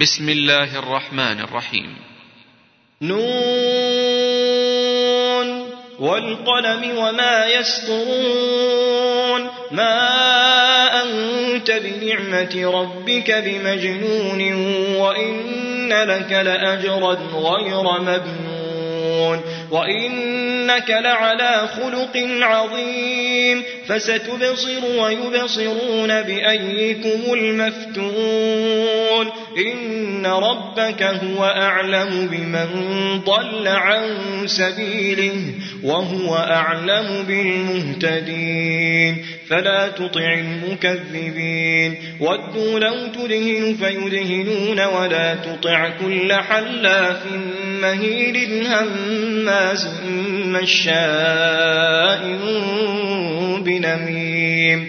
بسم الله الرحمن الرحيم. نون والقلم وما يسطرون ما أنت بنعمة ربك بمجنون وإن لك لأجرا غير مبنون وإنك لعلى خلق عظيم فستبصر ويبصرون بأيكم المفتون. إن ربك هو أعلم بمن ضل عن سبيله وهو أعلم بالمهتدين فلا تطع المكذبين ودوا لو تدهن فيدهنون ولا تطع كل حلاف مهيل هماز مشاء بنميم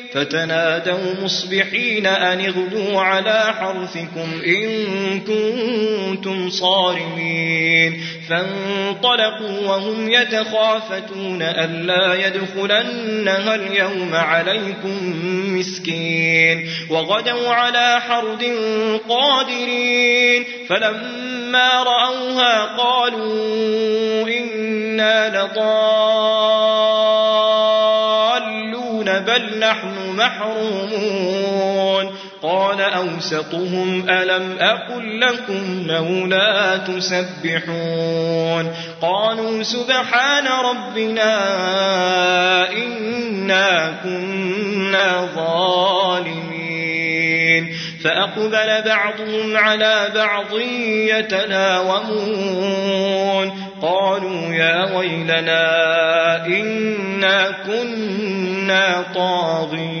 فتنادوا مصبحين أن اغدوا على حرثكم إن كنتم صارمين فانطلقوا وهم يتخافتون ألا يدخلنها اليوم عليكم مسكين وغدوا على حرد قادرين فلما رأوها قالوا إنا لضالون بل نحن محرومون. قال أوسطهم ألم أقل لكم لولا تسبحون. قالوا سبحان ربنا إنا كنا ظالمين. فأقبل بعضهم على بعض يتلاومون قالوا يا ويلنا إنا كنا طاغين.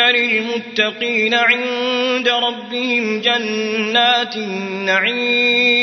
للمتقين عند ربهم جنات النعيم.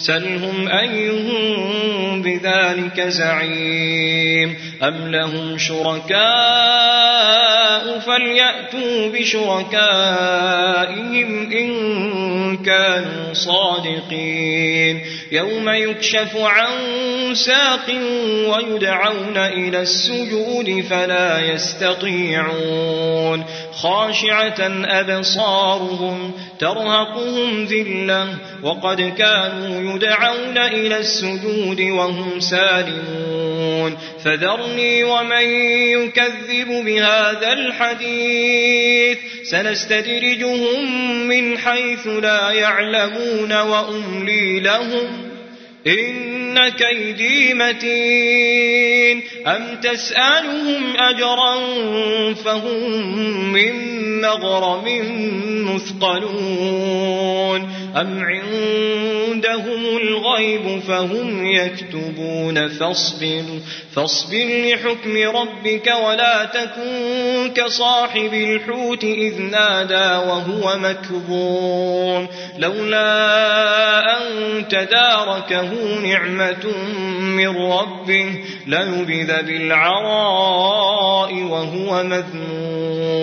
سلهم أيهم بذلك زعيم أم لهم شركاء فليأتوا بشركائهم إن كانوا صادقين يوم يكشف عن ساق ويدعون إلى السجود فلا يستطيعون. خاشعة أبصارهم ترهقهم ذلة وقد كانوا يدعون إلى السجود وهم سالمون. فذرني ومن يكذب بهذا الحديث. سنستدرجهم من حيث لا يعلمون وأملي لهم. إن كيدي متين. أم تسألهم أجرا فهم من مغرم مثقلون. أم عندهم الغيب فهم يكتبون فاصبر فاصبر لحكم ربك ولا تكن كصاحب الحوت إذ نادى وهو مكظوم. لولا أن تداركه نعمة من ربه لنبذ بالعراء وهو مذموم